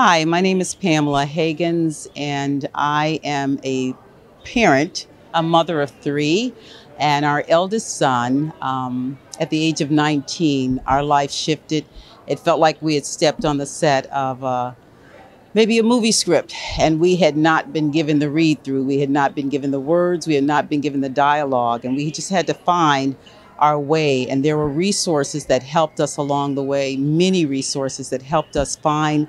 Hi, my name is Pamela Hagens, and I am a parent, a mother of three, and our eldest son, um, at the age of 19, our life shifted. It felt like we had stepped on the set of uh, maybe a movie script, and we had not been given the read through. We had not been given the words, we had not been given the dialogue, and we just had to find our way. And there were resources that helped us along the way, many resources that helped us find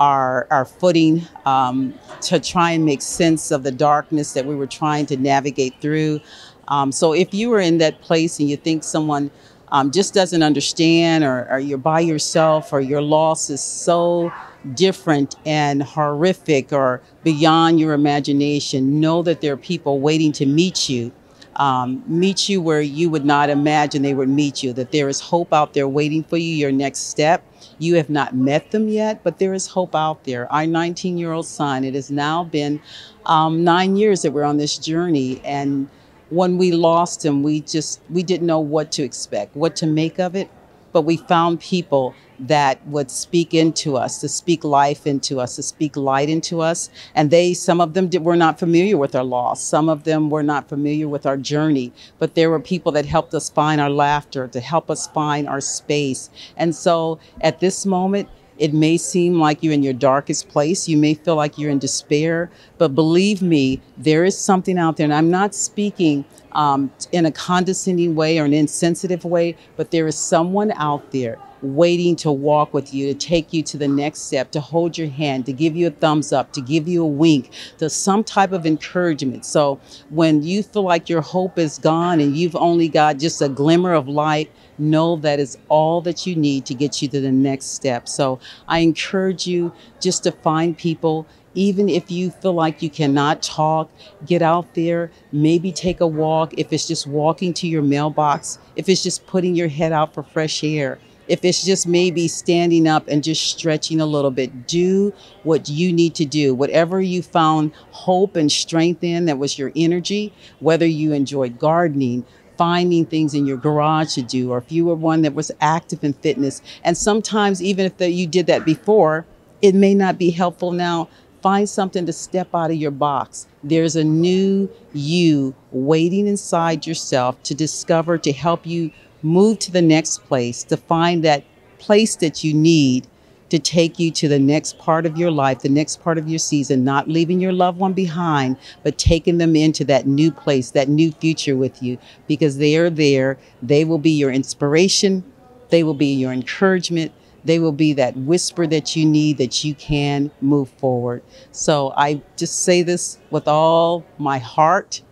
our, our footing um, to try and make sense of the darkness that we were trying to navigate through. Um, so if you were in that place and you think someone um, just doesn't understand or, or you're by yourself or your loss is so different and horrific or beyond your imagination, know that there are people waiting to meet you um, meet you where you would not imagine they would meet you, that there is hope out there waiting for you, your next step. You have not met them yet, but there is hope out there. Our 19 year old son, it has now been um, nine years that we're on this journey. And when we lost him, we just, we didn't know what to expect, what to make of it but we found people that would speak into us, to speak life into us, to speak light into us. And they, some of them did, were not familiar with our loss. Some of them were not familiar with our journey, but there were people that helped us find our laughter, to help us find our space. And so at this moment, it may seem like you're in your darkest place. You may feel like you're in despair, but believe me, there is something out there. And I'm not speaking um, in a condescending way or an insensitive way, but there is someone out there waiting to walk with you, to take you to the next step, to hold your hand, to give you a thumbs up, to give you a wink, to some type of encouragement. So when you feel like your hope is gone and you've only got just a glimmer of light, know that is all that you need to get you to the next step. So I encourage you just to find people even if you feel like you cannot talk, get out there, maybe take a walk. If it's just walking to your mailbox, if it's just putting your head out for fresh air, if it's just maybe standing up and just stretching a little bit, do what you need to do. Whatever you found hope and strength in that was your energy, whether you enjoyed gardening, finding things in your garage to do, or if you were one that was active in fitness. And sometimes, even if the, you did that before, it may not be helpful now. Find something to step out of your box. There's a new you waiting inside yourself to discover, to help you move to the next place, to find that place that you need to take you to the next part of your life, the next part of your season, not leaving your loved one behind, but taking them into that new place, that new future with you, because they are there. They will be your inspiration, they will be your encouragement. They will be that whisper that you need that you can move forward. So I just say this with all my heart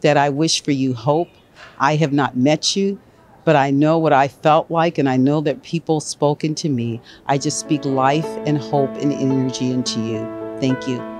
that I wish for you hope. I have not met you, but I know what I felt like, and I know that people spoken to me. I just speak life and hope and energy into you. Thank you.